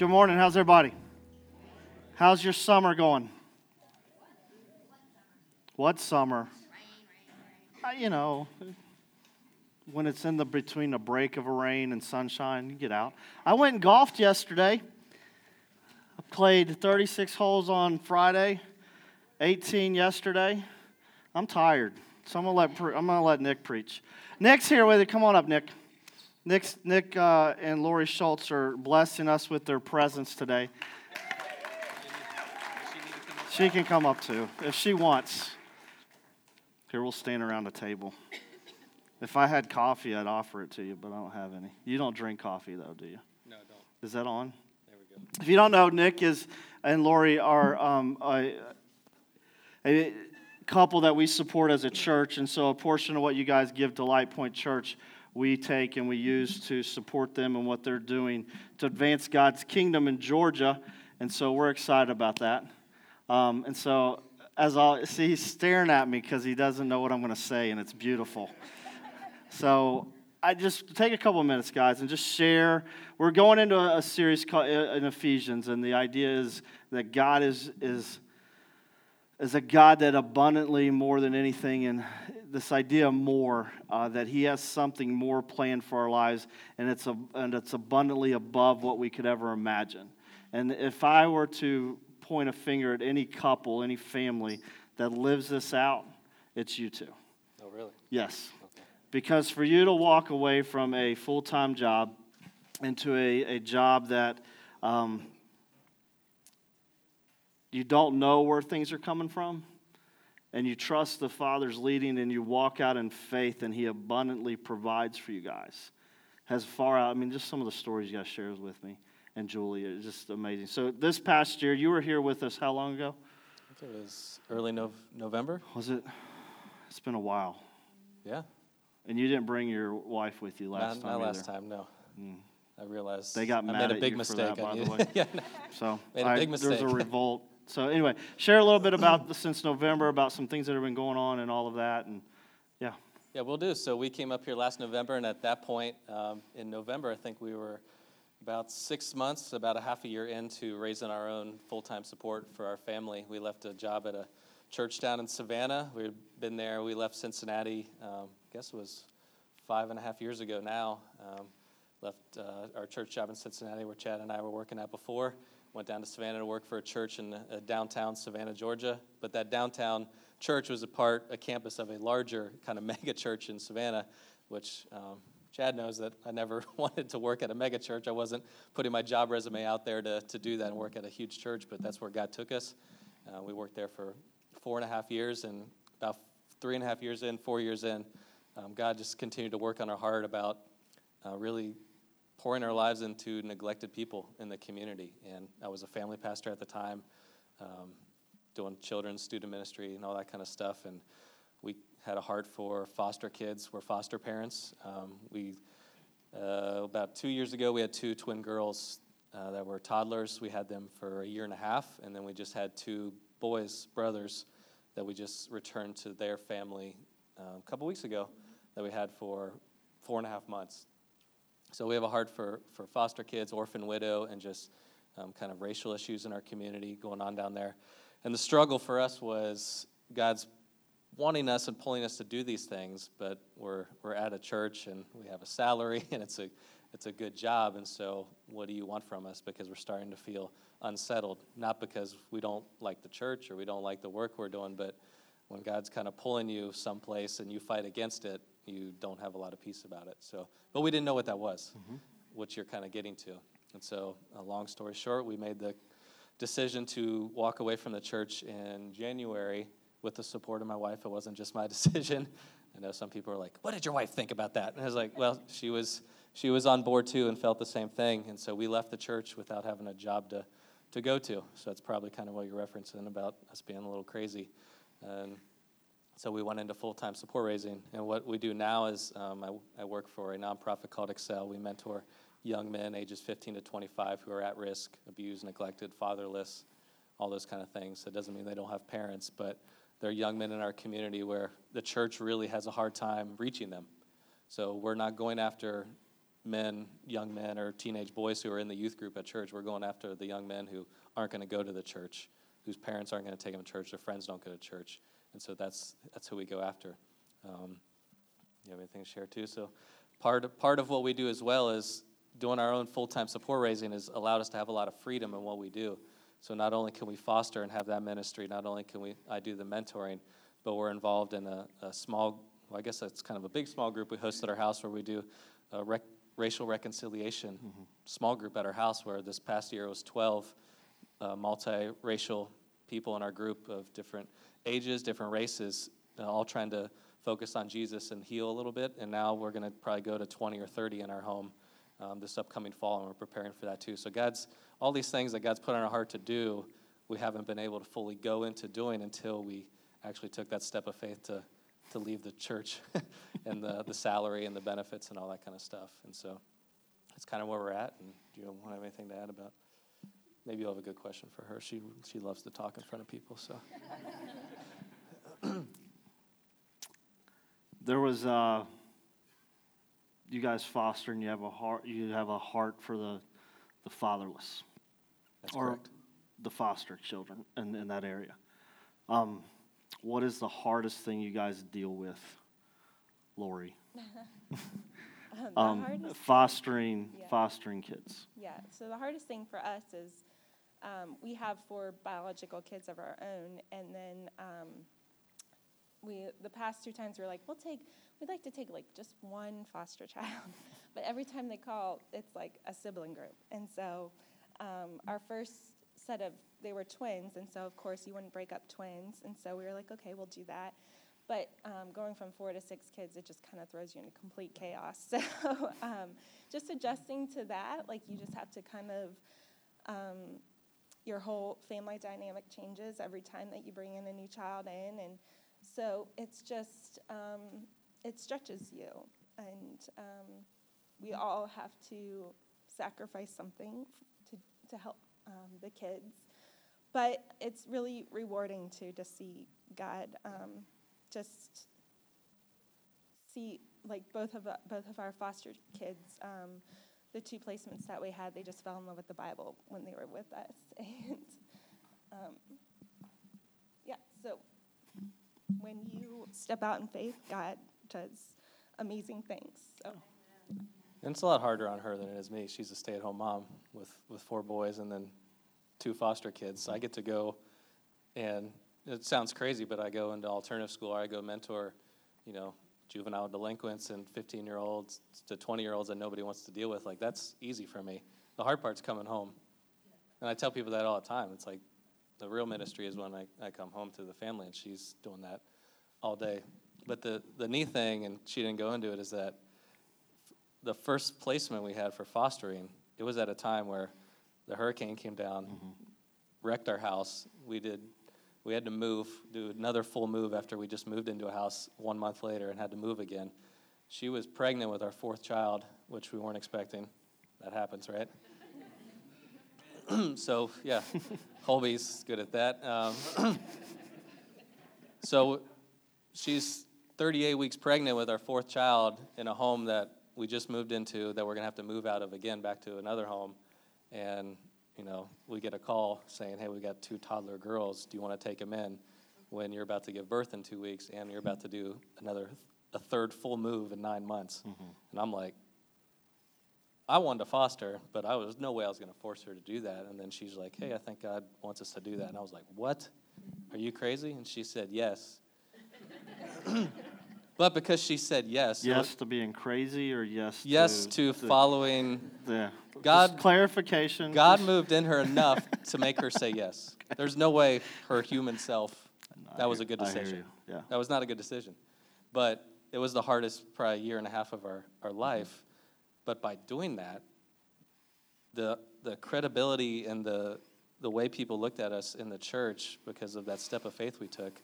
Good morning. How's everybody? How's your summer going? What summer? Uh, you know, when it's in the between a break of a rain and sunshine, you get out. I went and golfed yesterday. I played 36 holes on Friday, 18 yesterday. I'm tired, so I'm gonna let I'm gonna let Nick preach. Nick's here with it. Come on up, Nick. Nick's, Nick uh, and Lori Schultz are blessing us with their presence today. She can come up too if she wants. Here, we'll stand around the table. If I had coffee, I'd offer it to you, but I don't have any. You don't drink coffee, though, do you? No, I don't. Is that on? There we go. If you don't know, Nick is and Lori are um, a, a couple that we support as a church, and so a portion of what you guys give to Light Point Church we take and we use to support them and what they're doing to advance God's kingdom in Georgia. And so we're excited about that. Um, and so, as I see, he's staring at me because he doesn't know what I'm going to say, and it's beautiful. so, I just take a couple of minutes, guys, and just share. We're going into a, series called, uh, in Ephesians, and the idea is that God is is is a God that abundantly more than anything, and this idea more uh, that He has something more planned for our lives, and it's a, and it's abundantly above what we could ever imagine. And if I were to point a finger at any couple, any family that lives this out, it's you two. Oh, really? Yes. Okay. Because for you to walk away from a full time job into a, a job that um, you don't know where things are coming from, and you trust the Father's leading, and you walk out in faith, and He abundantly provides for you guys. Has far out, I mean, just some of the stories you guys shared with me and Julie, it's just amazing. So, this past year, you were here with us how long ago? I think it was early no- November. Was it? It's been a while. Yeah. And you didn't bring your wife with you last not, time. Not either. last time, no. Mm. I realized they got mad I made a big mistake. for that, by the way. yeah, no. So made a big I, mistake. there's a revolt. So anyway, share a little bit about the, since November about some things that have been going on and all of that, and yeah. Yeah, we'll do. So we came up here last November, and at that point um, in November, I think we were about six months, about a half a year into raising our own full-time support for our family. We left a job at a church down in Savannah. We'd been there. We left Cincinnati. Um, I guess it was five and a half years ago now. Um, left uh, our church job in Cincinnati, where Chad and I were working at before went down to Savannah to work for a church in uh, downtown Savannah, Georgia. But that downtown church was a part, a campus of a larger kind of mega church in Savannah, which um, Chad knows that I never wanted to work at a mega church. I wasn't putting my job resume out there to, to do that and work at a huge church, but that's where God took us. Uh, we worked there for four and a half years, and about three and a half years in, four years in, um, God just continued to work on our heart about uh, really pouring our lives into neglected people in the community. And I was a family pastor at the time, um, doing children's student ministry and all that kind of stuff. And we had a heart for foster kids. We're foster parents. Um, we uh, about two years ago, we had two twin girls uh, that were toddlers. We had them for a year and a half, and then we just had two boys, brothers, that we just returned to their family uh, a couple weeks ago that we had for four and a half months. So we have a heart for, for foster kids, orphan widow, and just um, kind of racial issues in our community going on down there. And the struggle for us was God's wanting us and pulling us to do these things, but we're, we're at a church and we have a salary and it's a, it's a good job. And so, what do you want from us? Because we're starting to feel unsettled, not because we don't like the church or we don't like the work we're doing, but when God's kind of pulling you someplace and you fight against it, you don't have a lot of peace about it. So, but we didn't know what that was, mm-hmm. what you're kind of getting to. And so, a long story short, we made the decision to walk away from the church in January with the support of my wife. It wasn't just my decision. I know some people are like, "What did your wife think about that?" And I was like, "Well, she was she was on board too and felt the same thing." And so we left the church without having a job to to go to. So that's probably kind of what you're referencing about us being a little crazy. And so we went into full time support raising. And what we do now is um, I, I, work for a nonprofit called Excel. We mentor young men ages 15 to 25 who are at risk, abused, neglected, fatherless, all those kind of things. That doesn't mean they don't have parents, but they're young men in our community where the church really has a hard time reaching them. So we're not going after men, young men, or teenage boys who are in the youth group at church. We're going after the young men who aren't going to go to the church, whose parents aren't going to take them to church, their friends don't go to church, and so that's that's who we go after. Um, you have anything to share too? So, part part of what we do as well is doing our own full time support raising has allowed us to have a lot of freedom in what we do. So not only can we foster and have that ministry, not only can we I do the mentoring, but we're involved in a, a small. Well, I guess that's kind of a big small group we host at our house where we do rec- racial reconciliation mm-hmm. small group at our house. Where this past year was 12 uh, multiracial people in our group of different ages, different races, uh, all trying to focus on Jesus and heal a little bit. And now we're going to probably go to 20 or 30 in our home um, this upcoming fall, and we're preparing for that too. So, God's all these things that God's put on our heart to do, we haven't been able to fully go into doing until we actually took that step of faith to, to leave the church and the, the salary and the benefits and all that kind of stuff. And so, that's kind of where we're at. And do you want to have anything to add about? Maybe you'll have a good question for her. She she loves to talk in front of people. So. there was. Uh you guys foster and you have a heart you have a heart for the the fatherless That's or correct. the foster children in, in that area um, what is the hardest thing you guys deal with lori um, fostering yeah. fostering kids yeah so the hardest thing for us is um, we have four biological kids of our own and then um, we the past two times we are like we'll take we'd like to take like just one foster child. but every time they call, it's like a sibling group. And so um, our first set of, they were twins, and so of course you wouldn't break up twins. And so we were like, okay, we'll do that. But um, going from four to six kids, it just kind of throws you into complete chaos. So um, just adjusting to that, like you just have to kind of, um, your whole family dynamic changes every time that you bring in a new child in. And so it's just, um, it stretches you, and um, we all have to sacrifice something to, to help um, the kids. But it's really rewarding to to see God um, just see like both of both of our foster kids. The two placements that we had, they just fell in love with the Bible when they were with us, and um, yeah. So when you step out in faith, God does amazing things. So. And it's a lot harder on her than it is me. She's a stay-at-home mom with, with four boys and then two foster kids. So I get to go, and it sounds crazy, but I go into alternative school. Or I go mentor, you know, juvenile delinquents and 15-year-olds to 20-year-olds that nobody wants to deal with. Like that's easy for me. The hard part's coming home, and I tell people that all the time. It's like the real ministry is when I, I come home to the family, and she's doing that all day. But the, the neat thing, and she didn't go into it, is that the first placement we had for fostering, it was at a time where the hurricane came down, mm-hmm. wrecked our house. We did, we had to move, do another full move after we just moved into a house one month later and had to move again. She was pregnant with our fourth child, which we weren't expecting. That happens, right? so yeah, Holby's good at that. Um, so she's 38 weeks pregnant with our fourth child in a home that we just moved into that we're going to have to move out of again back to another home. And, you know, we get a call saying, hey, we got two toddler girls. Do you want to take them in when you're about to give birth in two weeks and you're about to do another, a third full move in nine months? Mm-hmm. And I'm like, I wanted to foster, but I was no way I was going to force her to do that. And then she's like, hey, I think God wants us to do that. And I was like, what? Are you crazy? And she said, yes. but because she said yes. Yes to being crazy or yes yes to, to following yeah. God Just clarification. God moved in her enough to make her say yes. There's no way her human self that was a good decision. Yeah. That was not a good decision. But it was the hardest probably year and a half of our, our life. But by doing that, the the credibility and the the way people looked at us in the church because of that step of faith we took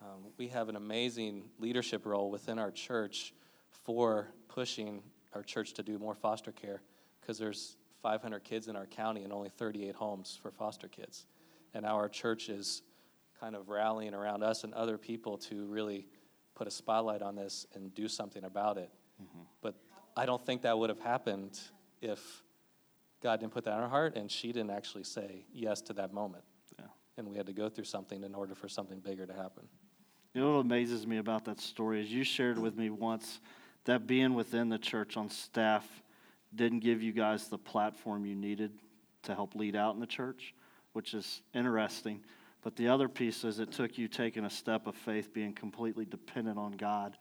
um, we have an amazing leadership role within our church for pushing our church to do more foster care because there's 500 kids in our county and only 38 homes for foster kids. And now our church is kind of rallying around us and other people to really put a spotlight on this and do something about it. Mm-hmm. But I don't think that would have happened if God didn't put that in her heart and she didn't actually say yes to that moment. Yeah. And we had to go through something in order for something bigger to happen. You know what amazes me about that story is you shared with me once that being within the church on staff didn't give you guys the platform you needed to help lead out in the church, which is interesting. But the other piece is it took you taking a step of faith, being completely dependent on God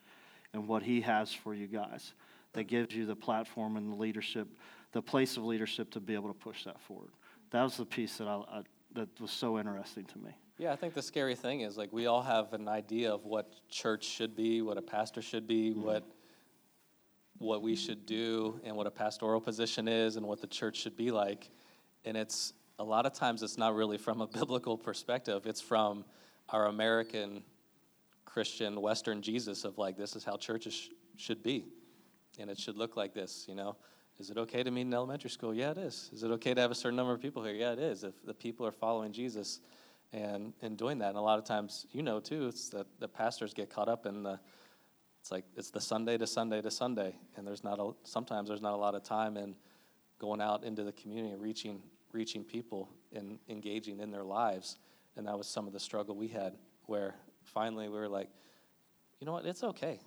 and what He has for you guys. That gives you the platform and the leadership, the place of leadership to be able to push that forward. That was the piece that I, I that was so interesting to me. Yeah, I think the scary thing is like we all have an idea of what church should be, what a pastor should be, mm-hmm. what what we should do, and what a pastoral position is, and what the church should be like. And it's a lot of times it's not really from a biblical perspective. It's from our American Christian Western Jesus of like this is how churches sh- should be, and it should look like this. You know, is it okay to meet in elementary school? Yeah, it is. Is it okay to have a certain number of people here? Yeah, it is. If the people are following Jesus and and doing that, and a lot of times you know too, it's that the pastors get caught up in the it's like it's the Sunday to Sunday to Sunday, and there's not a sometimes there's not a lot of time in going out into the community and reaching reaching people and engaging in their lives. And that was some of the struggle we had, where finally we were like, you know what, it's okay.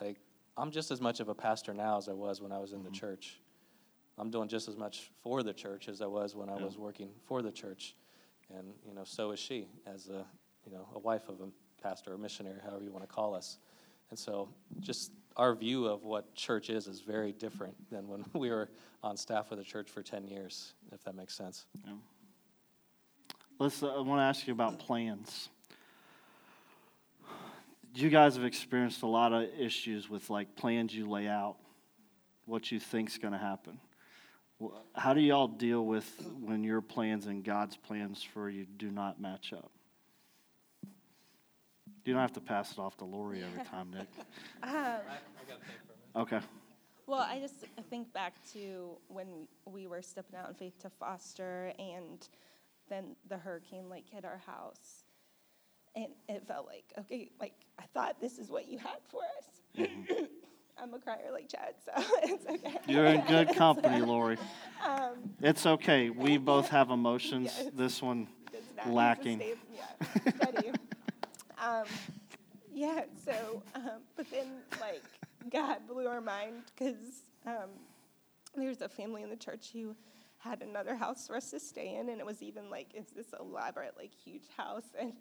Like, I'm just as much of a pastor now as I was when I was in mm-hmm. the church. I'm doing just as much for the church as I was when I yeah. was working for the church. And, you know, so is she as a, you know, a wife of a pastor or missionary, however you want to call us. And so just our view of what church is is very different than when we were on staff with the church for 10 years, if that makes sense. Yeah. Let's, uh, I want to ask you about plans. You guys have experienced a lot of issues with like plans you lay out, what you think's going to happen. How do y'all deal with when your plans and God's plans for you do not match up? You don't have to pass it off to Lori every time, Nick. Um, okay. Well, I just think back to when we were stepping out in faith to foster, and then the hurricane like hit our house, and it felt like okay, like I thought this is what you had for us. Mm-hmm. I'm a crier like Chad, so it's okay. You're in good company, Lori. Um, it's okay. We both have emotions. Yes. This one lacking. yeah, um, yeah, so, um, but then, like, God blew our mind because um, there's a family in the church who had another house for us to stay in, and it was even like, it's this elaborate, like, huge house, and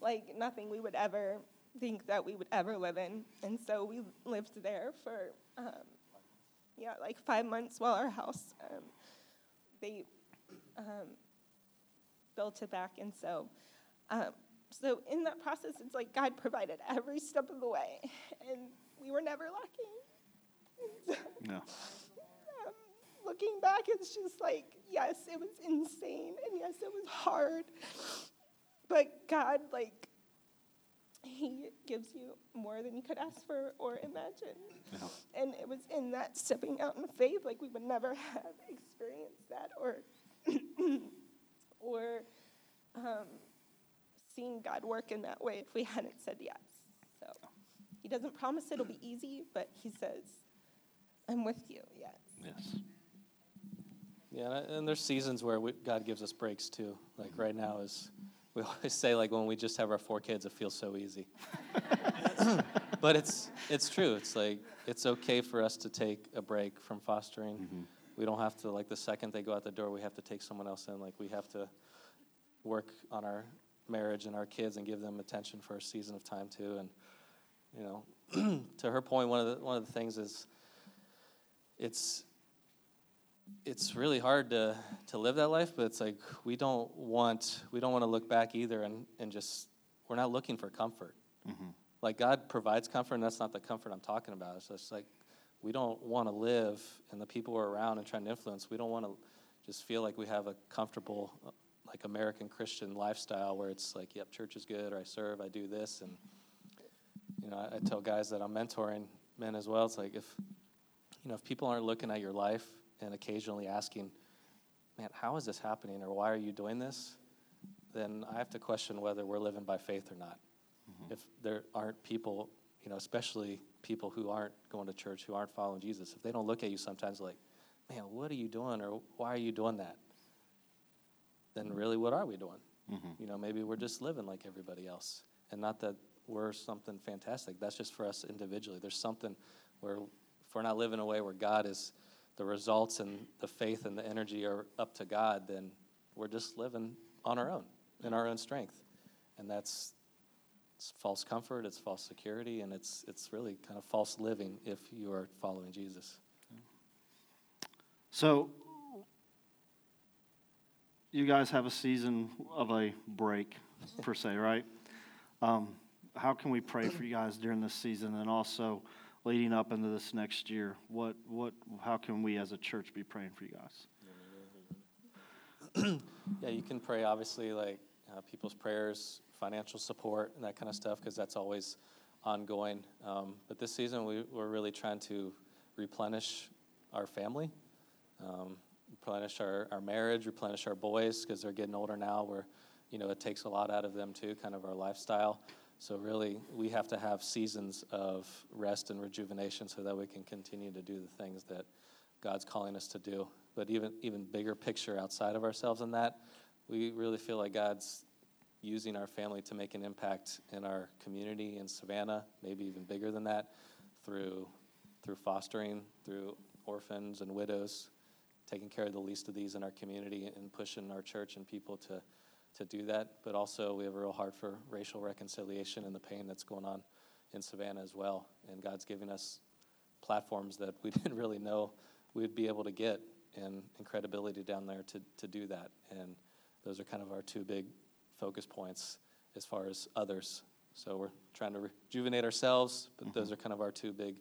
like, nothing we would ever think that we would ever live in. And so we lived there for, um, yeah, like five months while our house, um, they um, built it back. And so um, so in that process, it's like God provided every step of the way, and we were never lacking. no. Um, looking back, it's just like, yes, it was insane, and yes, it was hard. But God, like, He gives you more than you could ask for or imagine. Yeah. And it was in that stepping out in faith, like we would never have experienced that or, or, um, seen God work in that way if we hadn't said yes. So he doesn't promise it'll be easy, but he says, I'm with you, yes. Yes. Yeah, and there's seasons where we, God gives us breaks too. Like right now is, we always say like when we just have our four kids, it feels so easy. but it's it's true. It's like it's okay for us to take a break from fostering. Mm-hmm. We don't have to like the second they go out the door, we have to take someone else in. Like we have to work on our marriage and our kids and give them attention for a season of time too. And you know, to her point, one of the one of the things is it's it's really hard to to live that life, but it's like we don't want we don't want to look back either and and just we're not looking for comfort. Mm-hmm. Like God provides comfort, and that's not the comfort I'm talking about. It's just like we don't want to live, and the people we're around and trying to influence, we don't want to just feel like we have a comfortable like American Christian lifestyle where it's like, yep, church is good, or I serve, I do this, and you know, I, I tell guys that I'm mentoring men as well. It's like if you know if people aren't looking at your life and occasionally asking, man, how is this happening, or why are you doing this? Then I have to question whether we're living by faith or not. Mm-hmm. If there aren't people, you know, especially people who aren't going to church, who aren't following Jesus, if they don't look at you sometimes like, man, what are you doing or why are you doing that? Then really, what are we doing? Mm-hmm. You know, maybe we're just living like everybody else. And not that we're something fantastic. That's just for us individually. There's something where if we're not living a way where God is the results and the faith and the energy are up to God, then we're just living on our own, in our own strength. And that's false comfort, it's false security, and it's, it's really kind of false living if you are following Jesus. So, you guys have a season of a break, per se, right? Um, how can we pray for you guys during this season and also leading up into this next year? What, what, how can we as a church be praying for you guys? yeah, you can pray, obviously, like uh, people's prayers, financial support, and that kind of stuff, because that's always ongoing. Um, but this season, we, we're really trying to replenish our family, um, replenish our, our marriage, replenish our boys, because they're getting older now, where, you know, it takes a lot out of them, too, kind of our lifestyle. So, really, we have to have seasons of rest and rejuvenation so that we can continue to do the things that God's calling us to do. But even, even bigger picture outside of ourselves in that, we really feel like God's using our family to make an impact in our community in Savannah, maybe even bigger than that, through, through fostering, through orphans and widows, taking care of the least of these in our community, and pushing our church and people to to do that, but also we have a real heart for racial reconciliation and the pain that's going on in Savannah as well. And God's giving us platforms that we didn't really know we'd be able to get and, and credibility down there to, to do that. And those are kind of our two big focus points as far as others. So we're trying to rejuvenate ourselves, but mm-hmm. those are kind of our two big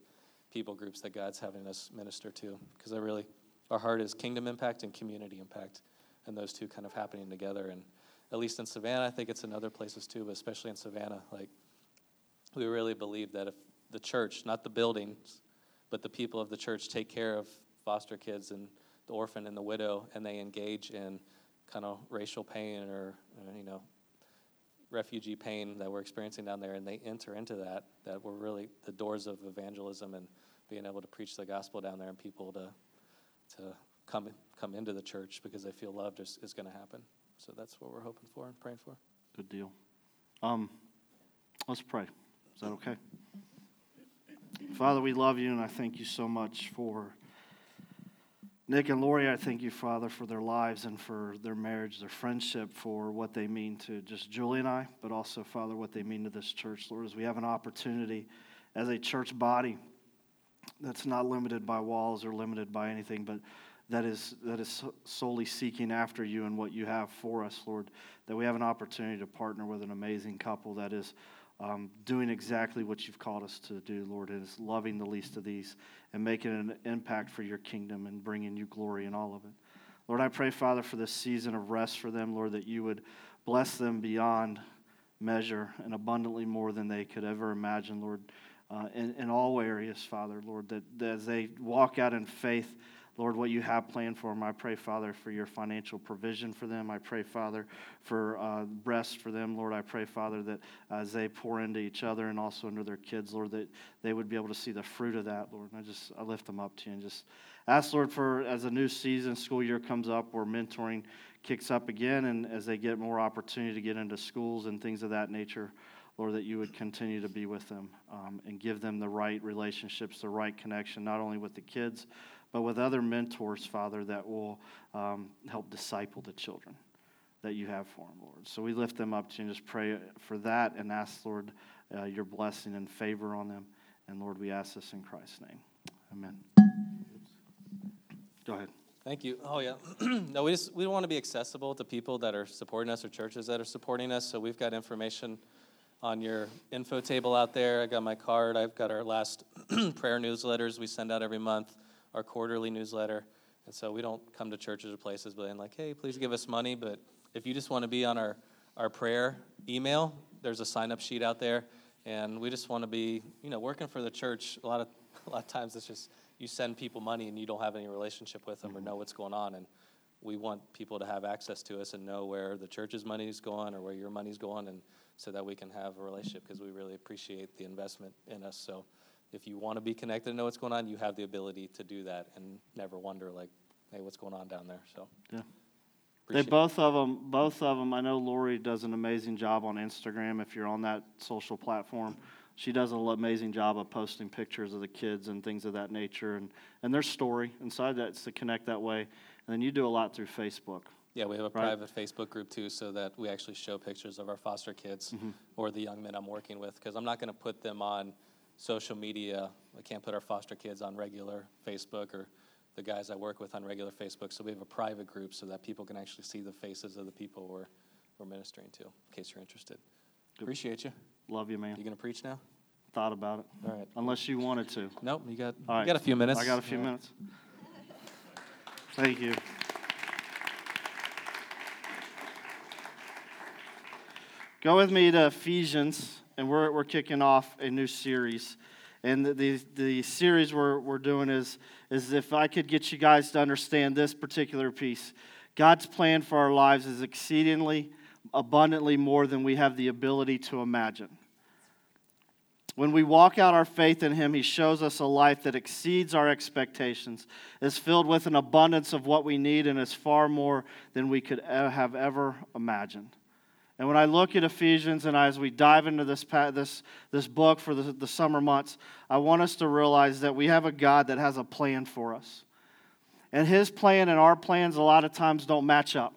people groups that God's having us minister to. Because I really, our heart is kingdom impact and community impact, and those two kind of happening together. And at least in Savannah. I think it's in other places too, but especially in Savannah, like we really believe that if the church, not the buildings, but the people of the church take care of foster kids and the orphan and the widow, and they engage in kind of racial pain or, uh, you know refugee pain that we're experiencing down there, and they enter into that, that we're really the doors of evangelism and being able to preach the gospel down there and people to to come come into the church because they feel loved is, is going to happen. So that's what we're hoping for and praying for. Good deal. Um, let's pray. Is that okay? Father, we love you, and I thank you so much for Nick and Lori. I thank you, Father, for their lives and for their marriage, their friendship, for what they mean to just Julie and I, but also, Father, what they mean to this church, Lord, as we have an opportunity as a church body that's not limited by walls or limited by anything, but that is, that is solely seeking after you and what you have for us, Lord, that we have an opportunity to partner with an amazing couple that is um, doing exactly what you've called us to do, Lord, and is loving the least of these and making an impact for your kingdom and bringing you glory in all of it. Lord, I pray, Father, for this season of rest for them, Lord, that you would bless them beyond measure and abundantly more than they could ever imagine, Lord, uh, in, in all areas, Father, Lord, that, that as they walk out in faith, Lord, what you have planned for them. I pray, Father, for your financial provision for them. I pray, Father, for uh, rest for them. Lord, I pray, Father, that as they pour into each other and also into their kids, Lord, that they would be able to see the fruit of that, Lord. And I just I lift them up to you and just ask, Lord, for as a new season, school year comes up, where mentoring kicks up again, and as they get more opportunity to get into schools and things of that nature. Lord, that you would continue to be with them um, and give them the right relationships, the right connection, not only with the kids, but with other mentors, Father, that will um, help disciple the children that you have for them, Lord. So we lift them up to you and just pray for that and ask, Lord, uh, your blessing and favor on them. And Lord, we ask this in Christ's name. Amen. Go ahead. Thank you. Oh yeah. no, we just we want to be accessible to people that are supporting us or churches that are supporting us. So we've got information on your info table out there. I got my card. I've got our last prayer newsletters we send out every month our quarterly newsletter. And so we don't come to churches or places being like, hey, please give us money. But if you just want to be on our, our prayer email, there's a sign up sheet out there. And we just want to be, you know, working for the church. A lot of, a lot of times it's just you send people money and you don't have any relationship with them or mm-hmm. know what's going on. And we want people to have access to us and know where the church's money is going or where your money's going, and so that we can have a relationship because we really appreciate the investment in us. So if you want to be connected and know what's going on, you have the ability to do that and never wonder like, hey, what's going on down there? So Yeah. They appreciate it. both of them, both of them. I know Lori does an amazing job on Instagram. If you're on that social platform, she does an amazing job of posting pictures of the kids and things of that nature, and and their story inside that's to connect that way. And then you do a lot through Facebook. Yeah, we have a Right. private Facebook group too, so that we actually show pictures of our foster kids Mm-hmm. or the young men I'm working with, because I'm not going to put them on social media. I can't put our foster kids on regular Facebook or the guys I work with on regular Facebook. So we have a private group so that people can actually see the faces of the people we're, we're ministering to, in case you're interested. Appreciate you. Love you, man. You going to preach now? Thought about it. All right. Unless you wanted to. Nope, you got, All you got a few minutes. I got a few All right. minutes. Thank you. Go with me to Ephesians, and we're, we're kicking off a new series. And the, the, the series we're, we're doing is, is if I could get you guys to understand this particular piece God's plan for our lives is exceedingly, abundantly more than we have the ability to imagine. When we walk out our faith in Him, He shows us a life that exceeds our expectations, is filled with an abundance of what we need, and is far more than we could have ever imagined. And when I look at Ephesians and as we dive into this, this, this book for the, the summer months, I want us to realize that we have a God that has a plan for us. And His plan and our plans a lot of times don't match up.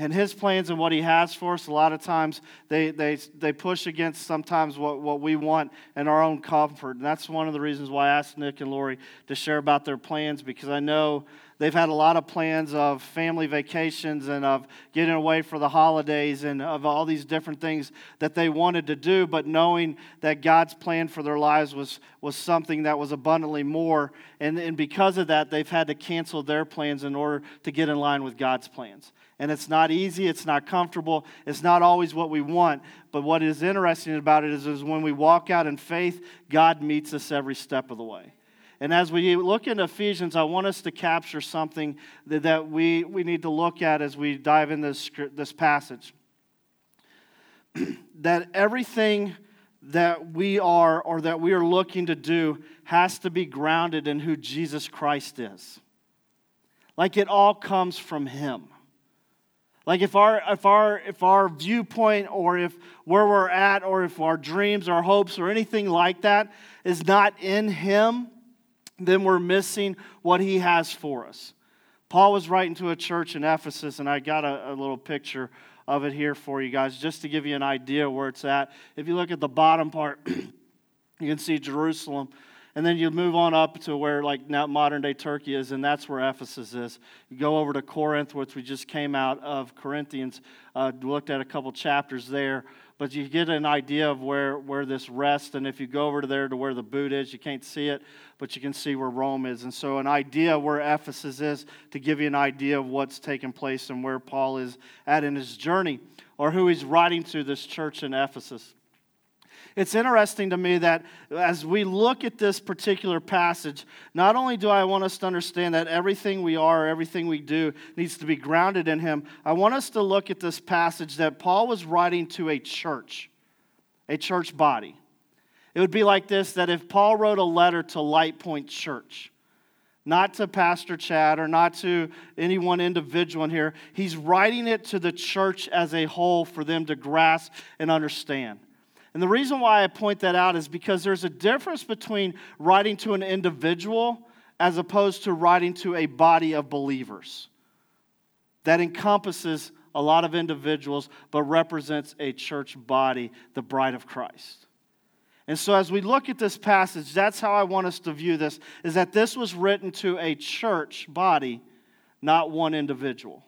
And his plans and what he has for us, a lot of times they, they, they push against sometimes what, what we want and our own comfort. And that's one of the reasons why I asked Nick and Lori to share about their plans because I know they've had a lot of plans of family vacations and of getting away for the holidays and of all these different things that they wanted to do, but knowing that God's plan for their lives was, was something that was abundantly more. And, and because of that, they've had to cancel their plans in order to get in line with God's plans. And it's not easy, it's not comfortable, it's not always what we want. But what is interesting about it is, is when we walk out in faith, God meets us every step of the way. And as we look into Ephesians, I want us to capture something that, that we, we need to look at as we dive in this, this passage. that everything that we are or that we are looking to do has to be grounded in who Jesus Christ is. Like it all comes from Him. Like if our if our if our viewpoint or if where we're at or if our dreams, our hopes or anything like that is not in him, then we're missing what he has for us. Paul was writing to a church in Ephesus, and I got a, a little picture of it here for you guys, just to give you an idea where it's at. If you look at the bottom part, you can see Jerusalem. And then you move on up to where, like, now modern day Turkey is, and that's where Ephesus is. You go over to Corinth, which we just came out of Corinthians, uh, looked at a couple chapters there, but you get an idea of where, where this rests. And if you go over to there to where the boot is, you can't see it, but you can see where Rome is. And so, an idea where Ephesus is to give you an idea of what's taking place and where Paul is at in his journey, or who he's writing to this church in Ephesus. It's interesting to me that as we look at this particular passage, not only do I want us to understand that everything we are, everything we do needs to be grounded in Him, I want us to look at this passage that Paul was writing to a church, a church body. It would be like this that if Paul wrote a letter to Light Point Church, not to Pastor Chad or not to any one individual in here, he's writing it to the church as a whole for them to grasp and understand. And the reason why I point that out is because there's a difference between writing to an individual as opposed to writing to a body of believers that encompasses a lot of individuals but represents a church body, the bride of Christ. And so as we look at this passage, that's how I want us to view this is that this was written to a church body, not one individual.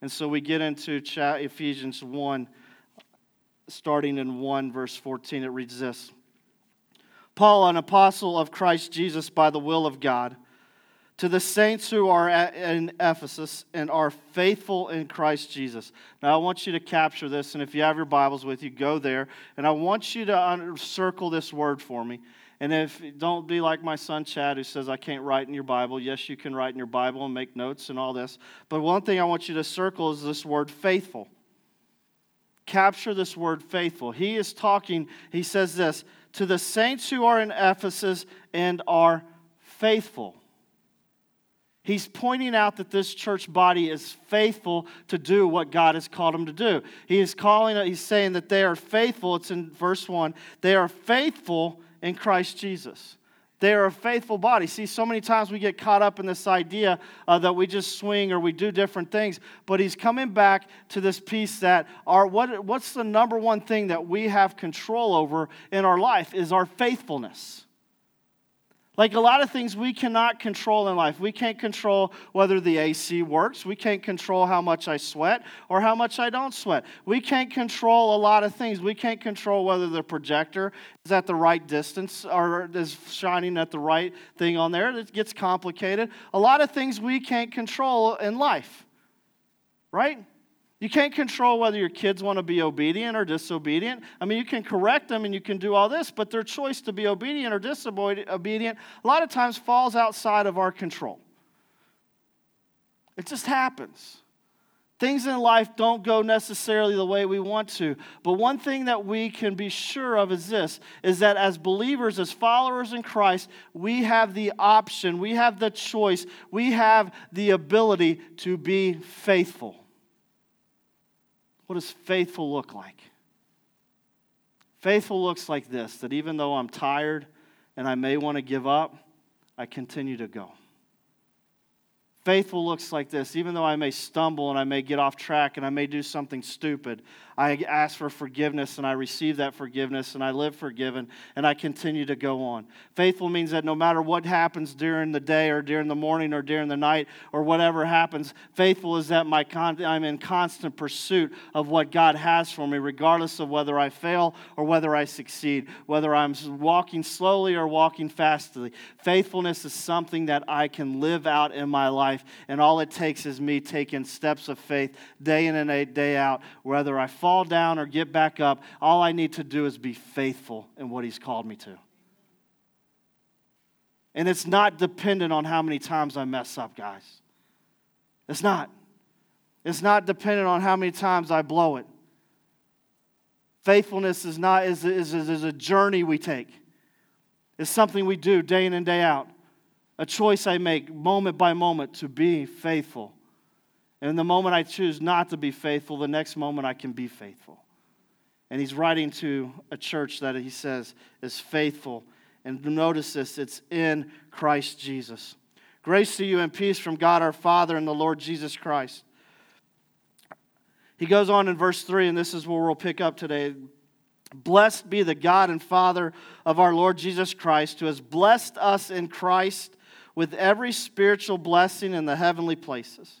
And so we get into Ephesians 1 starting in 1 verse 14 it reads this Paul an apostle of Christ Jesus by the will of God to the saints who are in Ephesus and are faithful in Christ Jesus. Now, I want you to capture this, and if you have your Bibles with you, go there. And I want you to circle this word for me. And if don't be like my son Chad who says I can't write in your Bible. Yes, you can write in your Bible and make notes and all this. But one thing I want you to circle is this word faithful. Capture this word faithful. He is talking, he says this, to the saints who are in Ephesus and are faithful. He's pointing out that this church body is faithful to do what God has called them to do. He is calling he's saying that they are faithful. It's in verse 1. They are faithful in Christ Jesus. They are a faithful body. See, so many times we get caught up in this idea uh, that we just swing or we do different things, but he's coming back to this piece that our, what, what's the number one thing that we have control over in our life is our faithfulness. Like a lot of things we cannot control in life. We can't control whether the AC works. We can't control how much I sweat or how much I don't sweat. We can't control a lot of things. We can't control whether the projector is at the right distance or is shining at the right thing on there. It gets complicated. A lot of things we can't control in life, right? You can't control whether your kids want to be obedient or disobedient. I mean, you can correct them and you can do all this, but their choice to be obedient or disobedient a lot of times falls outside of our control. It just happens. Things in life don't go necessarily the way we want to. But one thing that we can be sure of is this is that as believers, as followers in Christ, we have the option, we have the choice, we have the ability to be faithful. What does faithful look like? Faithful looks like this that even though I'm tired and I may want to give up, I continue to go. Faithful looks like this. Even though I may stumble and I may get off track and I may do something stupid, I ask for forgiveness and I receive that forgiveness and I live forgiven and I continue to go on. Faithful means that no matter what happens during the day or during the morning or during the night or whatever happens, faithful is that my con- I'm in constant pursuit of what God has for me, regardless of whether I fail or whether I succeed, whether I'm walking slowly or walking fastly. Faithfulness is something that I can live out in my life. And all it takes is me taking steps of faith day in and day out. Whether I fall down or get back up, all I need to do is be faithful in what He's called me to. And it's not dependent on how many times I mess up, guys. It's not. It's not dependent on how many times I blow it. Faithfulness is not is, is, is a journey we take. It's something we do day in and day out a choice I make moment by moment to be faithful. And the moment I choose not to be faithful, the next moment I can be faithful. And he's writing to a church that he says is faithful. And notice this it's in Christ Jesus. Grace to you and peace from God our Father and the Lord Jesus Christ. He goes on in verse 3, and this is where we'll pick up today. Blessed be the God and Father of our Lord Jesus Christ, who has blessed us in Christ with every spiritual blessing in the heavenly places,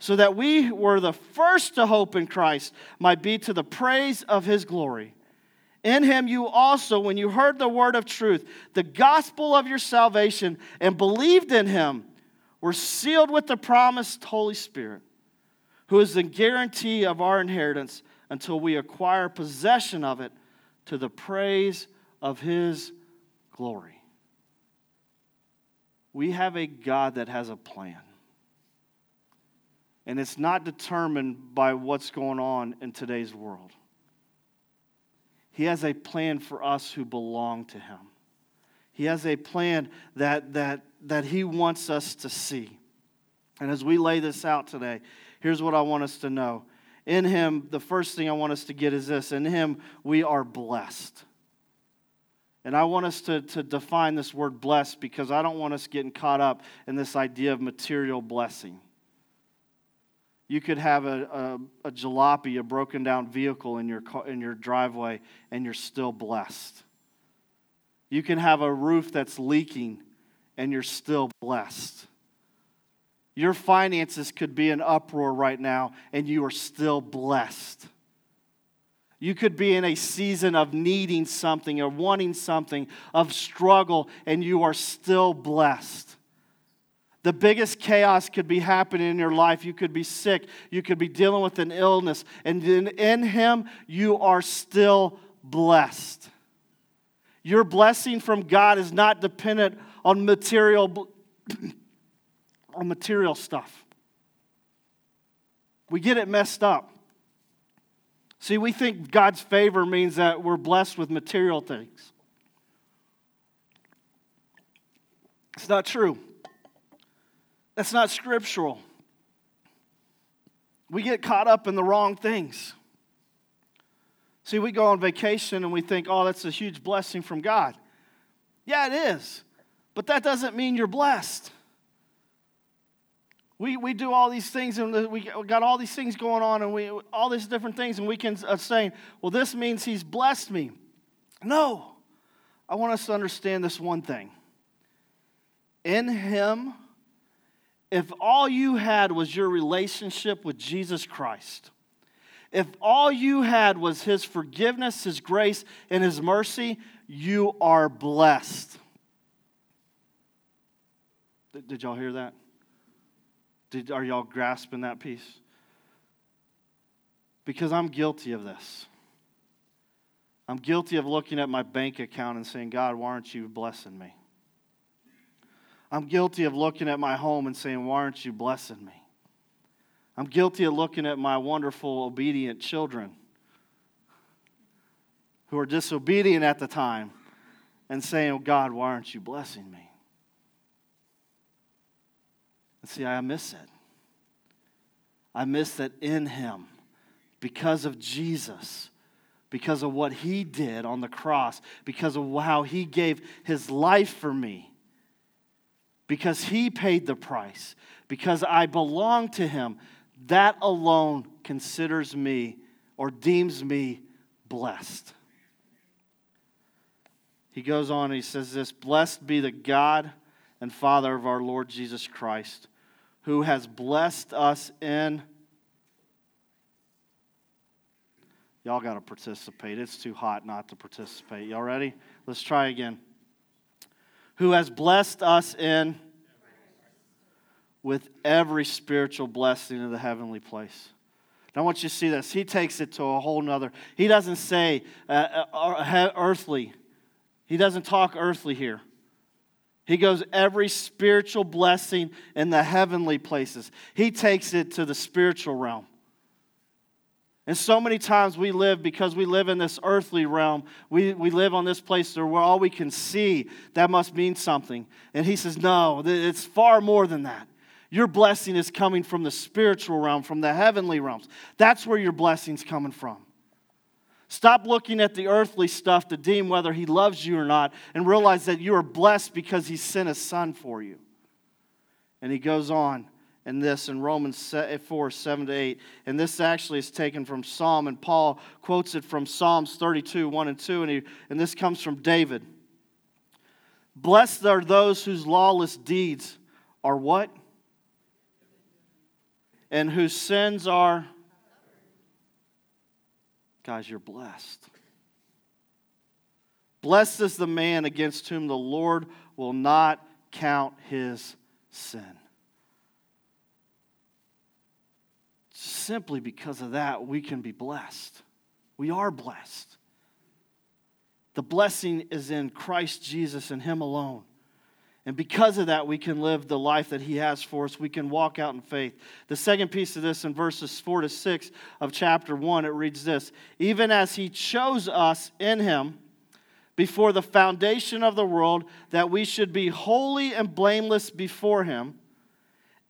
so that we were the first to hope in Christ might be to the praise of his glory. In him you also, when you heard the word of truth, the gospel of your salvation, and believed in him, were sealed with the promised Holy Spirit, who is the guarantee of our inheritance until we acquire possession of it to the praise of his glory. We have a God that has a plan. And it's not determined by what's going on in today's world. He has a plan for us who belong to Him. He has a plan that, that, that He wants us to see. And as we lay this out today, here's what I want us to know. In Him, the first thing I want us to get is this in Him, we are blessed. And I want us to, to define this word blessed because I don't want us getting caught up in this idea of material blessing. You could have a, a, a jalopy, a broken down vehicle in your, in your driveway, and you're still blessed. You can have a roof that's leaking, and you're still blessed. Your finances could be in uproar right now, and you are still blessed. You could be in a season of needing something or wanting something, of struggle, and you are still blessed. The biggest chaos could be happening in your life. You could be sick. You could be dealing with an illness. And in, in Him, you are still blessed. Your blessing from God is not dependent on material, on material stuff. We get it messed up. See, we think God's favor means that we're blessed with material things. It's not true. That's not scriptural. We get caught up in the wrong things. See, we go on vacation and we think, oh, that's a huge blessing from God. Yeah, it is. But that doesn't mean you're blessed. We, we do all these things and we got all these things going on and we all these different things and we can uh, say, well, this means he's blessed me. No. I want us to understand this one thing. In him, if all you had was your relationship with Jesus Christ, if all you had was his forgiveness, his grace, and his mercy, you are blessed. Did y'all hear that? Did, are y'all grasping that piece? Because I'm guilty of this. I'm guilty of looking at my bank account and saying, God, why aren't you blessing me? I'm guilty of looking at my home and saying, why aren't you blessing me? I'm guilty of looking at my wonderful, obedient children who are disobedient at the time and saying, oh, God, why aren't you blessing me? And see, I miss it. I miss that in Him, because of Jesus, because of what He did on the cross, because of how He gave His life for me, because He paid the price, because I belong to Him, that alone considers me or deems me blessed. He goes on he says this Blessed be the God and Father of our Lord Jesus Christ who has blessed us in. Y'all got to participate. It's too hot not to participate. Y'all ready? Let's try again. Who has blessed us in with every spiritual blessing of the heavenly place. I want you to see this. He takes it to a whole nother. He doesn't say uh, uh, earthly. He doesn't talk earthly here. He goes every spiritual blessing in the heavenly places. He takes it to the spiritual realm. And so many times we live because we live in this earthly realm. We, we live on this place where all we can see, that must mean something. And he says, no, it's far more than that. Your blessing is coming from the spiritual realm, from the heavenly realms. That's where your blessing's coming from. Stop looking at the earthly stuff to deem whether he loves you or not and realize that you are blessed because he sent a son for you. And he goes on in this in Romans eh, 4 7 to 8. And this actually is taken from Psalm, and Paul quotes it from Psalms 32 1 and 2. And, he, and this comes from David. Blessed are those whose lawless deeds are what? And whose sins are Guys, you're blessed. Blessed is the man against whom the Lord will not count his sin. Simply because of that, we can be blessed. We are blessed. The blessing is in Christ Jesus and Him alone. And because of that, we can live the life that He has for us. We can walk out in faith. The second piece of this in verses 4 to 6 of chapter 1, it reads this Even as He chose us in Him before the foundation of the world, that we should be holy and blameless before Him.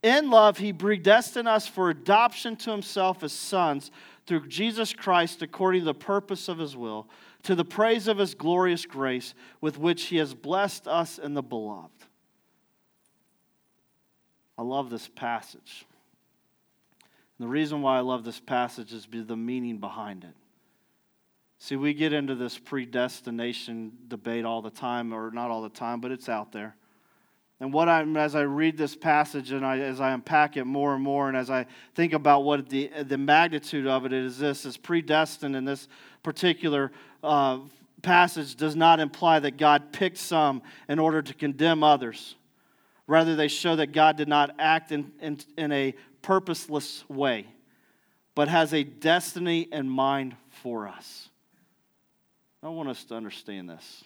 In love, he predestined us for adoption to himself as sons through Jesus Christ according to the purpose of his will, to the praise of his glorious grace with which he has blessed us in the beloved. I love this passage. And the reason why I love this passage is the meaning behind it. See, we get into this predestination debate all the time, or not all the time, but it's out there. And what I'm, as I read this passage and I, as I unpack it more and more, and as I think about what the, the magnitude of it is, this is predestined in this particular uh, passage does not imply that God picked some in order to condemn others. Rather, they show that God did not act in, in, in a purposeless way, but has a destiny in mind for us. I want us to understand this.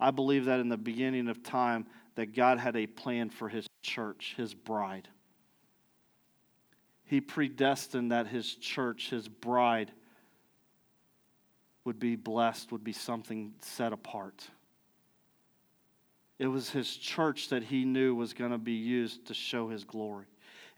I believe that in the beginning of time, that God had a plan for his church, his bride. He predestined that his church, his bride, would be blessed, would be something set apart. It was his church that he knew was going to be used to show his glory.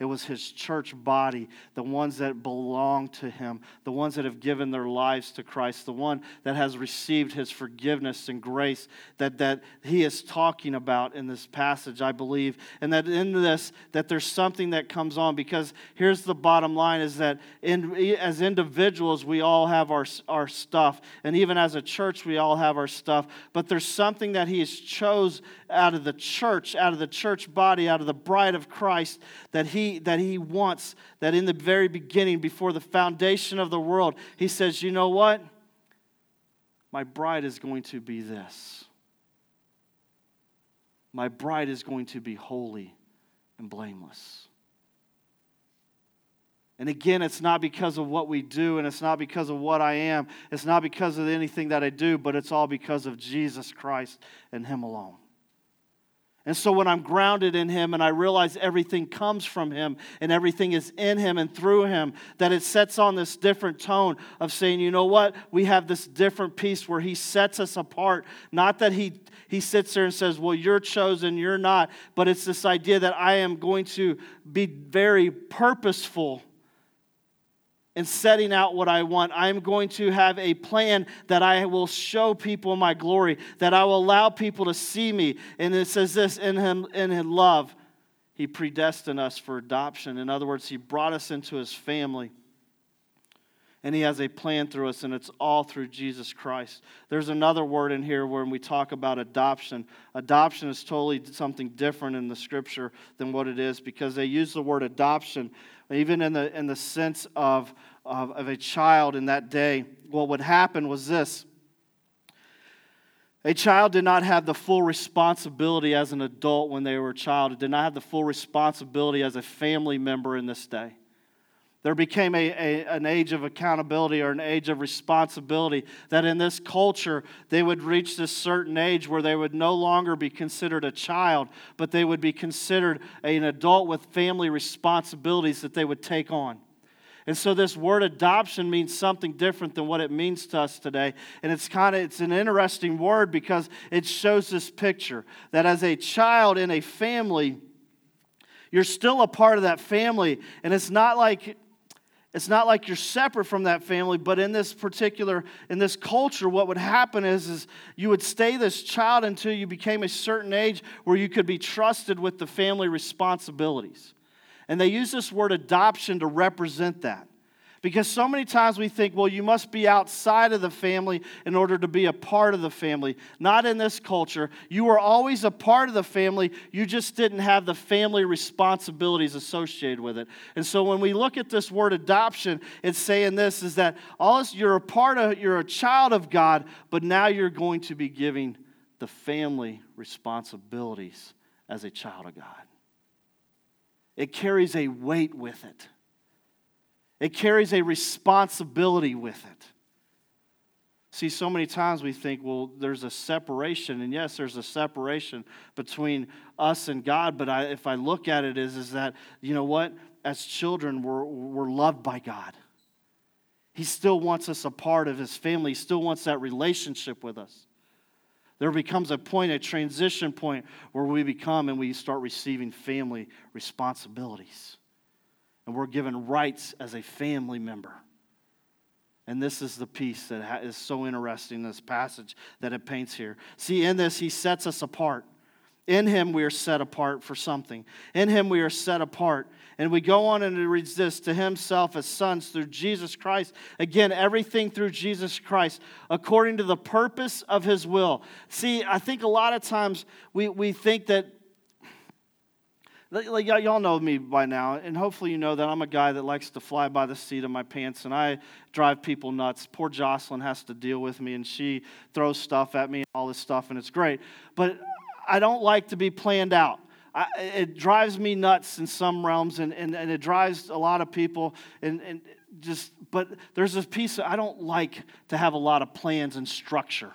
It was his church body, the ones that belong to him, the ones that have given their lives to Christ, the one that has received his forgiveness and grace that, that he is talking about in this passage, I believe. And that in this, that there's something that comes on because here's the bottom line is that in, as individuals, we all have our, our stuff. And even as a church, we all have our stuff. But there's something that he has chose out of the church, out of the church body, out of the bride of Christ that he that he wants, that in the very beginning, before the foundation of the world, he says, You know what? My bride is going to be this. My bride is going to be holy and blameless. And again, it's not because of what we do and it's not because of what I am. It's not because of anything that I do, but it's all because of Jesus Christ and Him alone. And so when I'm grounded in Him and I realize everything comes from Him and everything is in Him and through Him, that it sets on this different tone of saying, you know what? We have this different piece where He sets us apart. Not that He, he sits there and says, well, you're chosen, you're not, but it's this idea that I am going to be very purposeful and setting out what I want. I'm going to have a plan that I will show people my glory, that I will allow people to see me. And it says this in him in his love, he predestined us for adoption. In other words, he brought us into his family. And he has a plan through us, and it's all through Jesus Christ. There's another word in here when we talk about adoption. Adoption is totally something different in the scripture than what it is because they use the word adoption even in the, in the sense of, of, of a child in that day, what would happen was this. A child did not have the full responsibility as an adult when they were a child. It did not have the full responsibility as a family member in this day. There became a, a, an age of accountability or an age of responsibility that in this culture they would reach this certain age where they would no longer be considered a child, but they would be considered an adult with family responsibilities that they would take on. And so this word adoption means something different than what it means to us today. And it's kind of it's an interesting word because it shows this picture that as a child in a family, you're still a part of that family. And it's not like it's not like you're separate from that family, but in this particular, in this culture, what would happen is, is you would stay this child until you became a certain age where you could be trusted with the family responsibilities. And they use this word adoption to represent that. Because so many times we think, well, you must be outside of the family in order to be a part of the family. Not in this culture. You were always a part of the family, you just didn't have the family responsibilities associated with it. And so when we look at this word adoption, it's saying this is that all this, you're a part of, you're a child of God, but now you're going to be giving the family responsibilities as a child of God. It carries a weight with it. It carries a responsibility with it. See, so many times we think, well, there's a separation, and yes, there's a separation between us and God. But I, if I look at it, is is that you know what? As children, we're we're loved by God. He still wants us a part of His family. He still wants that relationship with us. There becomes a point, a transition point, where we become and we start receiving family responsibilities. And we're given rights as a family member. And this is the piece that is so interesting, this passage that it paints here. See, in this, he sets us apart. In him, we are set apart for something. In him, we are set apart. And we go on and reads this to himself as sons through Jesus Christ. Again, everything through Jesus Christ, according to the purpose of his will. See, I think a lot of times we, we think that like y'all know me by now, and hopefully you know that I'm a guy that likes to fly by the seat of my pants, and I drive people nuts. Poor Jocelyn has to deal with me, and she throws stuff at me and all this stuff, and it's great. But I don't like to be planned out. I, it drives me nuts in some realms, and, and, and it drives a lot of people, and, and just. But there's this piece I don't like to have a lot of plans and structure.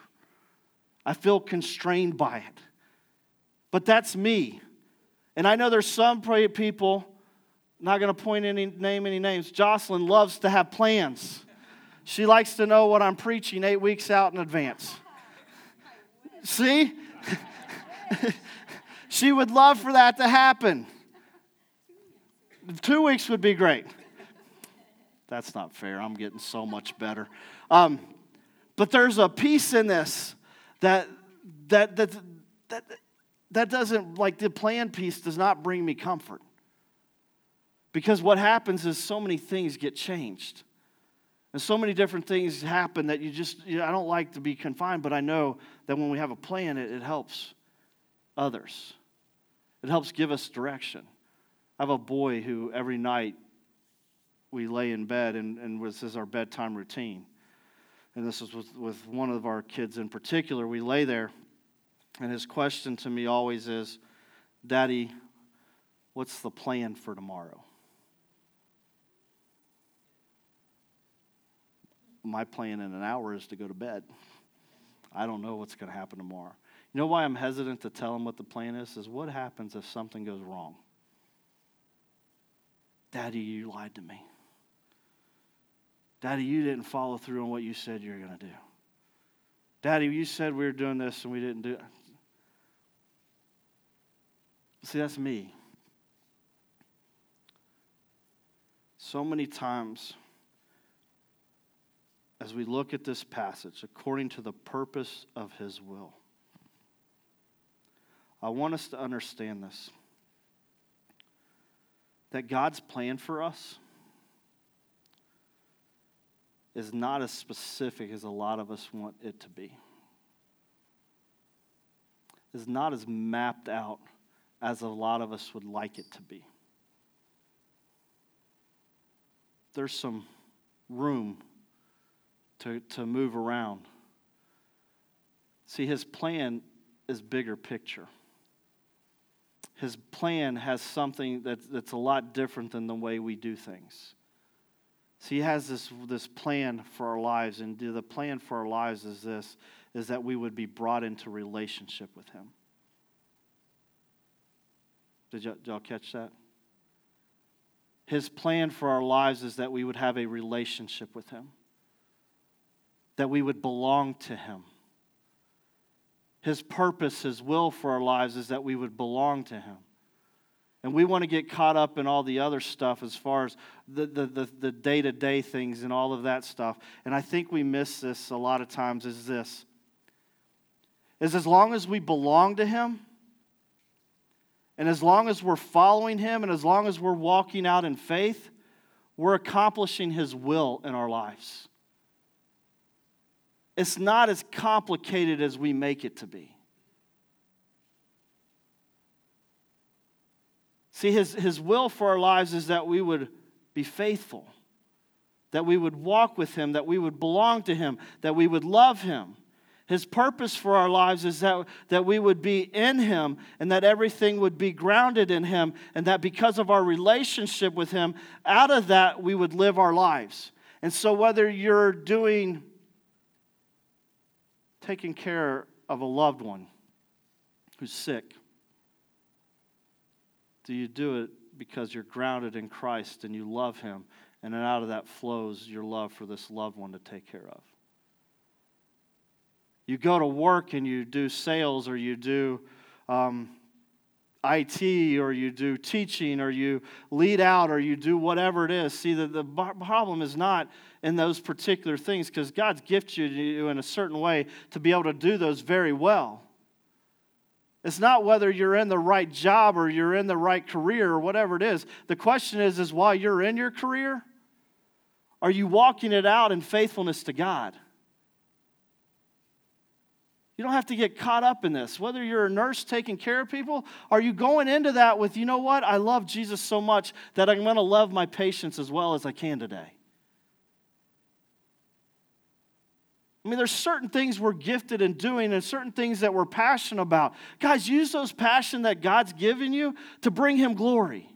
I feel constrained by it. But that's me. And I know there's some people, not going to point any name any names. Jocelyn loves to have plans. She likes to know what I'm preaching eight weeks out in advance. See? she would love for that to happen. Two weeks would be great. That's not fair. I'm getting so much better. Um, but there's a piece in this that that that that that doesn't, like the plan piece, does not bring me comfort. Because what happens is so many things get changed. And so many different things happen that you just, you know, I don't like to be confined, but I know that when we have a plan, it, it helps others. It helps give us direction. I have a boy who every night we lay in bed, and, and this is our bedtime routine. And this is with, with one of our kids in particular. We lay there and his question to me always is Daddy, what's the plan for tomorrow? My plan in an hour is to go to bed. I don't know what's going to happen tomorrow. You know why I'm hesitant to tell him what the plan is? Is what happens if something goes wrong? Daddy, you lied to me. Daddy, you didn't follow through on what you said you were going to do. Daddy, you said we were doing this and we didn't do it. See, that's me. So many times, as we look at this passage, according to the purpose of His will, I want us to understand this that God's plan for us is not as specific as a lot of us want it to be. Is not as mapped out as a lot of us would like it to be. There's some room to, to move around. See, his plan is bigger picture. His plan has something that's, that's a lot different than the way we do things. See, he has this, this plan for our lives, and the plan for our lives is this, is that we would be brought into relationship with him. Did did y'all catch that? His plan for our lives is that we would have a relationship with Him, that we would belong to Him. His purpose, His will for our lives is that we would belong to Him. And we want to get caught up in all the other stuff as far as the, the, the, the day-to-day things and all of that stuff. And I think we miss this a lot of times is this. Is as long as we belong to Him, and as long as we're following Him and as long as we're walking out in faith, we're accomplishing His will in our lives. It's not as complicated as we make it to be. See, his, his will for our lives is that we would be faithful, that we would walk with Him, that we would belong to Him, that we would love Him. His purpose for our lives is that, that we would be in Him and that everything would be grounded in Him, and that because of our relationship with Him, out of that we would live our lives. And so, whether you're doing, taking care of a loved one who's sick, do you do it because you're grounded in Christ and you love Him, and then out of that flows your love for this loved one to take care of? You go to work and you do sales or you do um, IT or you do teaching or you lead out or you do whatever it is. See, the, the problem is not in those particular things because God's gifted you in a certain way to be able to do those very well. It's not whether you're in the right job or you're in the right career or whatever it is. The question is, is while you're in your career, are you walking it out in faithfulness to God? You don't have to get caught up in this. Whether you're a nurse taking care of people, are you going into that with, you know what, I love Jesus so much that I'm going to love my patients as well as I can today? I mean, there's certain things we're gifted in doing and certain things that we're passionate about. Guys, use those passion that God's given you to bring Him glory.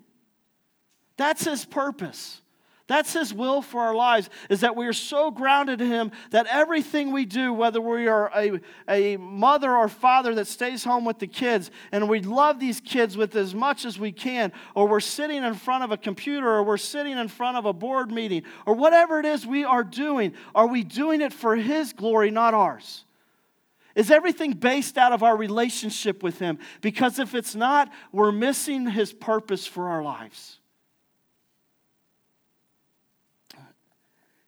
That's His purpose. That's His will for our lives, is that we are so grounded in Him that everything we do, whether we are a, a mother or father that stays home with the kids and we love these kids with as much as we can, or we're sitting in front of a computer or we're sitting in front of a board meeting, or whatever it is we are doing, are we doing it for His glory, not ours? Is everything based out of our relationship with Him? Because if it's not, we're missing His purpose for our lives.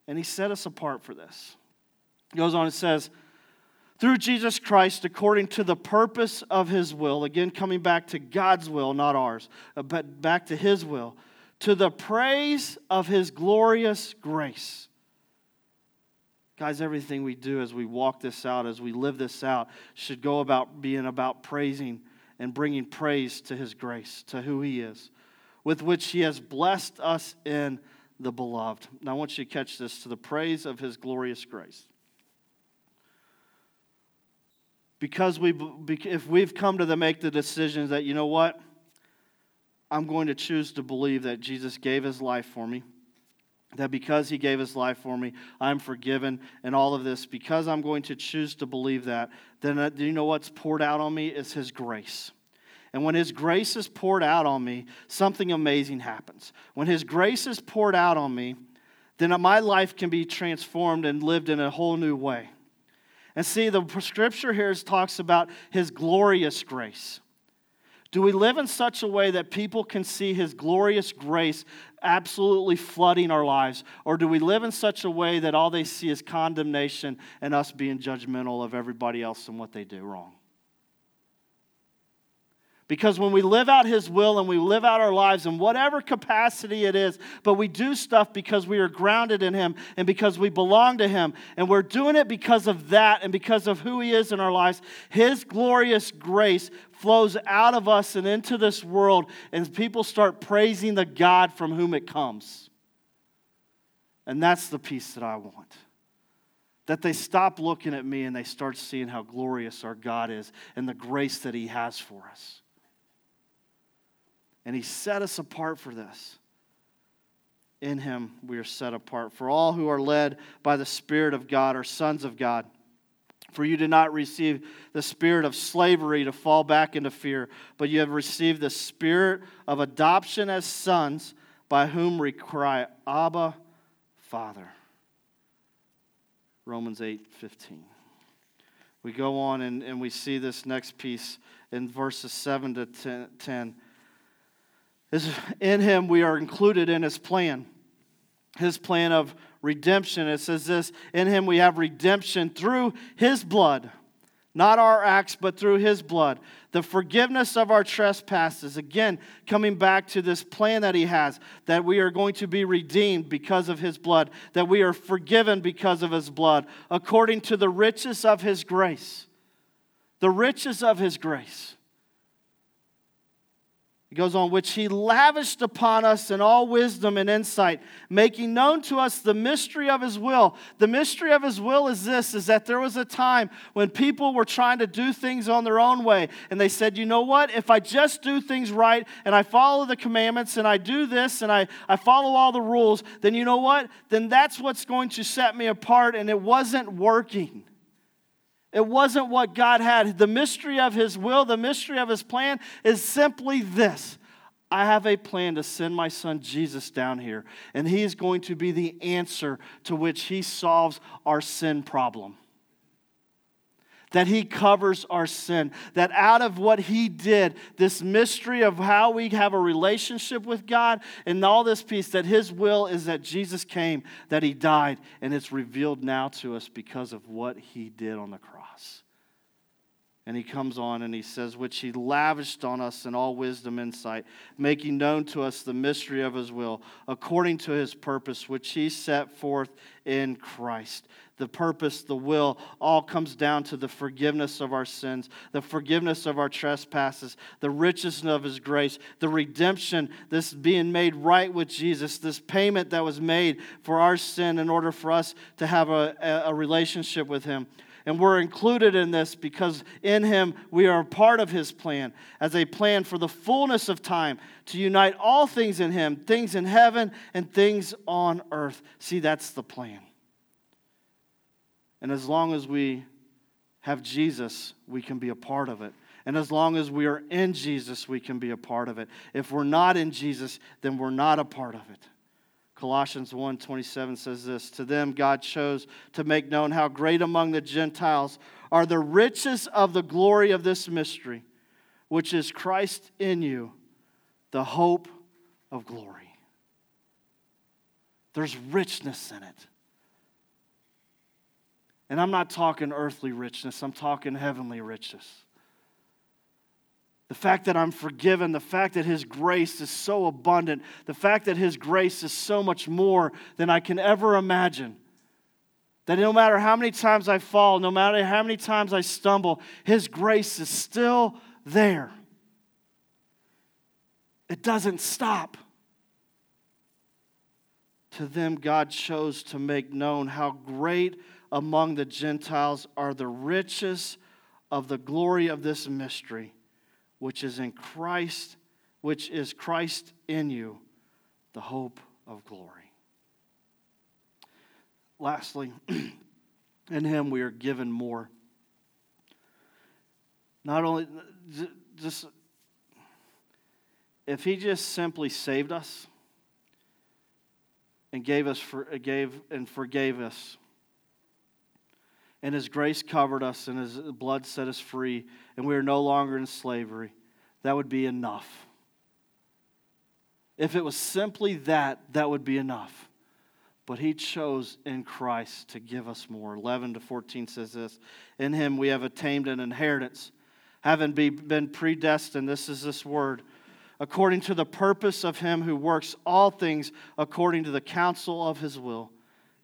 And he set us apart for this. He goes on and says, through Jesus Christ, according to the purpose of his will, again, coming back to God's will, not ours, uh, but back to his will, to the praise of his glorious grace. Guys, everything we do as we walk this out, as we live this out, should go about being about praising and bringing praise to his grace, to who he is, with which he has blessed us in the beloved. Now, I want you to catch this to the praise of his glorious grace. Because we, if we've come to the, make the decisions that, you know what, I'm going to choose to believe that Jesus gave his life for me, that because he gave his life for me, I'm forgiven, and all of this, because I'm going to choose to believe that, then uh, you know what's poured out on me is his grace. And when His grace is poured out on me, something amazing happens. When His grace is poured out on me, then my life can be transformed and lived in a whole new way. And see, the scripture here talks about His glorious grace. Do we live in such a way that people can see His glorious grace absolutely flooding our lives? Or do we live in such a way that all they see is condemnation and us being judgmental of everybody else and what they do wrong? Because when we live out His will and we live out our lives in whatever capacity it is, but we do stuff because we are grounded in Him and because we belong to Him, and we're doing it because of that and because of who He is in our lives, His glorious grace flows out of us and into this world, and people start praising the God from whom it comes. And that's the peace that I want that they stop looking at me and they start seeing how glorious our God is and the grace that He has for us. And He set us apart for this. In Him we are set apart. For all who are led by the Spirit of God are sons of God. For you did not receive the spirit of slavery to fall back into fear, but you have received the spirit of adoption as sons, by whom we cry, Abba, Father. Romans 8 15. We go on and, and we see this next piece in verses 7 to 10 is in him we are included in his plan. His plan of redemption. It says this In him we have redemption through his blood, not our acts, but through his blood. The forgiveness of our trespasses. Again, coming back to this plan that he has, that we are going to be redeemed because of his blood, that we are forgiven because of his blood, according to the riches of his grace. The riches of his grace. He goes on, which he lavished upon us in all wisdom and insight, making known to us the mystery of his will. The mystery of his will is this is that there was a time when people were trying to do things on their own way. And they said, you know what? If I just do things right and I follow the commandments and I do this and I, I follow all the rules, then you know what? Then that's what's going to set me apart. And it wasn't working. It wasn't what God had. The mystery of His will, the mystery of His plan is simply this I have a plan to send my son Jesus down here, and He is going to be the answer to which He solves our sin problem. That he covers our sin. That out of what he did, this mystery of how we have a relationship with God and all this peace, that his will is that Jesus came, that he died, and it's revealed now to us because of what he did on the cross. And he comes on and he says, which he lavished on us in all wisdom and insight, making known to us the mystery of his will, according to his purpose, which he set forth in Christ. The purpose, the will, all comes down to the forgiveness of our sins, the forgiveness of our trespasses, the riches of his grace, the redemption, this being made right with Jesus, this payment that was made for our sin in order for us to have a, a relationship with him. And we're included in this because in Him we are part of His plan, as a plan for the fullness of time to unite all things in Him, things in heaven and things on earth. See, that's the plan. And as long as we have Jesus, we can be a part of it. And as long as we are in Jesus, we can be a part of it. If we're not in Jesus, then we're not a part of it. Colossians 1:27 says this, to them God chose to make known how great among the Gentiles are the riches of the glory of this mystery, which is Christ in you, the hope of glory. There's richness in it. And I'm not talking earthly richness, I'm talking heavenly richness. The fact that I'm forgiven, the fact that His grace is so abundant, the fact that His grace is so much more than I can ever imagine. That no matter how many times I fall, no matter how many times I stumble, His grace is still there. It doesn't stop. To them, God chose to make known how great among the Gentiles are the riches of the glory of this mystery which is in Christ, which is Christ in you, the hope of glory. Lastly, in him we are given more. Not only just if he just simply saved us and gave us for, gave and forgave us and His grace covered us, and His blood set us free, and we are no longer in slavery, that would be enough. If it was simply that, that would be enough. But He chose in Christ to give us more. 11 to 14 says this In Him we have attained an inheritance, having been predestined. This is this word according to the purpose of him who works all things according to the counsel of his will.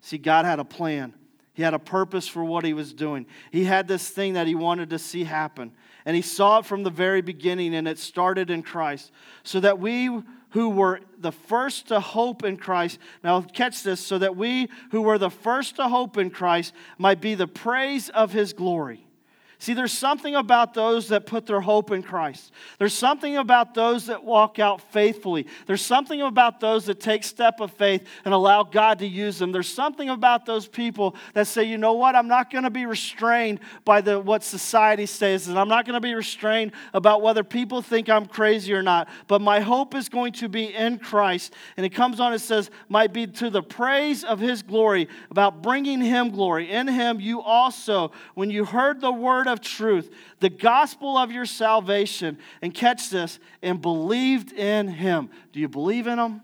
See, God had a plan. He had a purpose for what he was doing. He had this thing that he wanted to see happen. And he saw it from the very beginning, and it started in Christ. So that we who were the first to hope in Christ, now catch this, so that we who were the first to hope in Christ might be the praise of his glory. See, there's something about those that put their hope in Christ. There's something about those that walk out faithfully. There's something about those that take step of faith and allow God to use them. There's something about those people that say, you know what, I'm not going to be restrained by the, what society says, and I'm not going to be restrained about whether people think I'm crazy or not. But my hope is going to be in Christ. And it comes on, it says, might be to the praise of his glory, about bringing him glory. In him, you also, when you heard the word of truth, the gospel of your salvation, and catch this, and believed in him. Do you believe in him?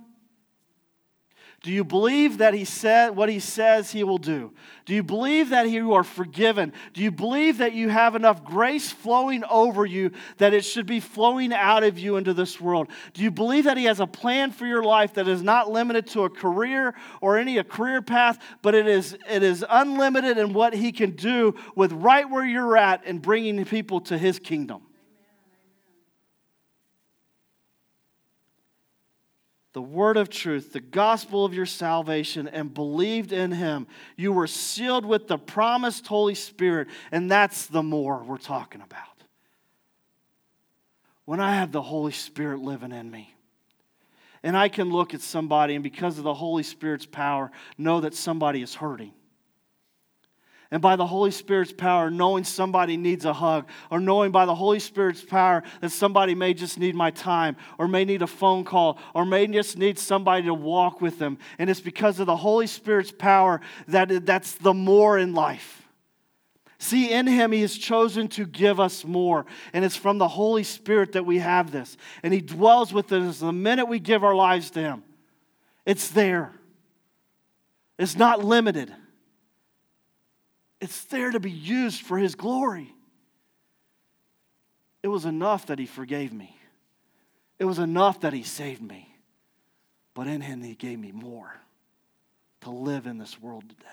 Do you believe that he said what he says he will do? Do you believe that you are forgiven? Do you believe that you have enough grace flowing over you that it should be flowing out of you into this world? Do you believe that he has a plan for your life that is not limited to a career or any a career path, but it is it is unlimited in what he can do with right where you're at and bringing people to his kingdom? The word of truth, the gospel of your salvation, and believed in him, you were sealed with the promised Holy Spirit, and that's the more we're talking about. When I have the Holy Spirit living in me, and I can look at somebody, and because of the Holy Spirit's power, know that somebody is hurting and by the Holy Spirit's power, knowing somebody needs a hug, or knowing by the Holy Spirit's power that somebody may just need my time, or may need a phone call, or may just need somebody to walk with them. And it's because of the Holy Spirit's power that that's the more in life. See, in him, he has chosen to give us more. And it's from the Holy Spirit that we have this. And he dwells within us the minute we give our lives to him. It's there, it's not limited, it's there to be used for his glory. It was enough that he forgave me, it was enough that he saved me. But in him, he gave me more to live in this world today.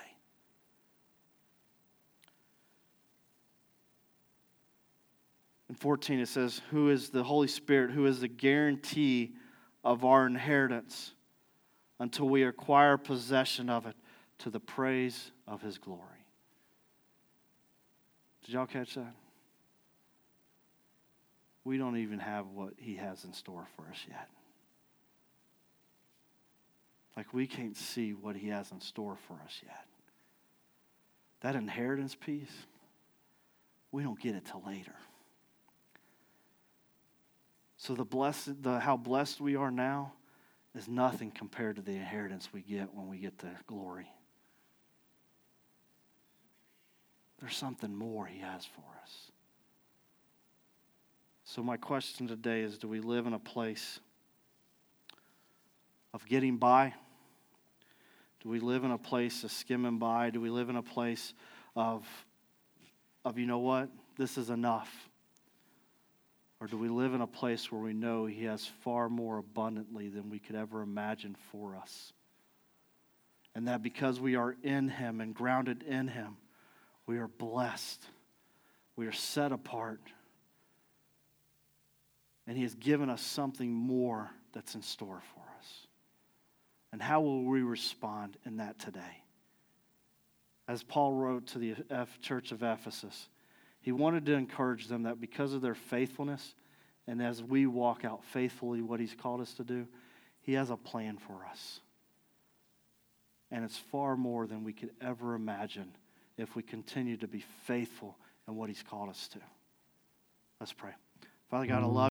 In 14, it says, Who is the Holy Spirit, who is the guarantee of our inheritance until we acquire possession of it to the praise of his glory. Did y'all catch that? We don't even have what he has in store for us yet. Like we can't see what he has in store for us yet. That inheritance piece, we don't get it till later. So the blessed, the how blessed we are now is nothing compared to the inheritance we get when we get to glory. There's something more he has for us. So my question today is do we live in a place of getting by? Do we live in a place of skimming by? Do we live in a place of, of you know what? This is enough. Or do we live in a place where we know He has far more abundantly than we could ever imagine for us? And that because we are in Him and grounded in Him, we are blessed, we are set apart, and He has given us something more that's in store for us. And how will we respond in that today? As Paul wrote to the church of Ephesus, he wanted to encourage them that because of their faithfulness and as we walk out faithfully what He's called us to do, He has a plan for us. And it's far more than we could ever imagine if we continue to be faithful in what He's called us to. Let's pray. Father God, I love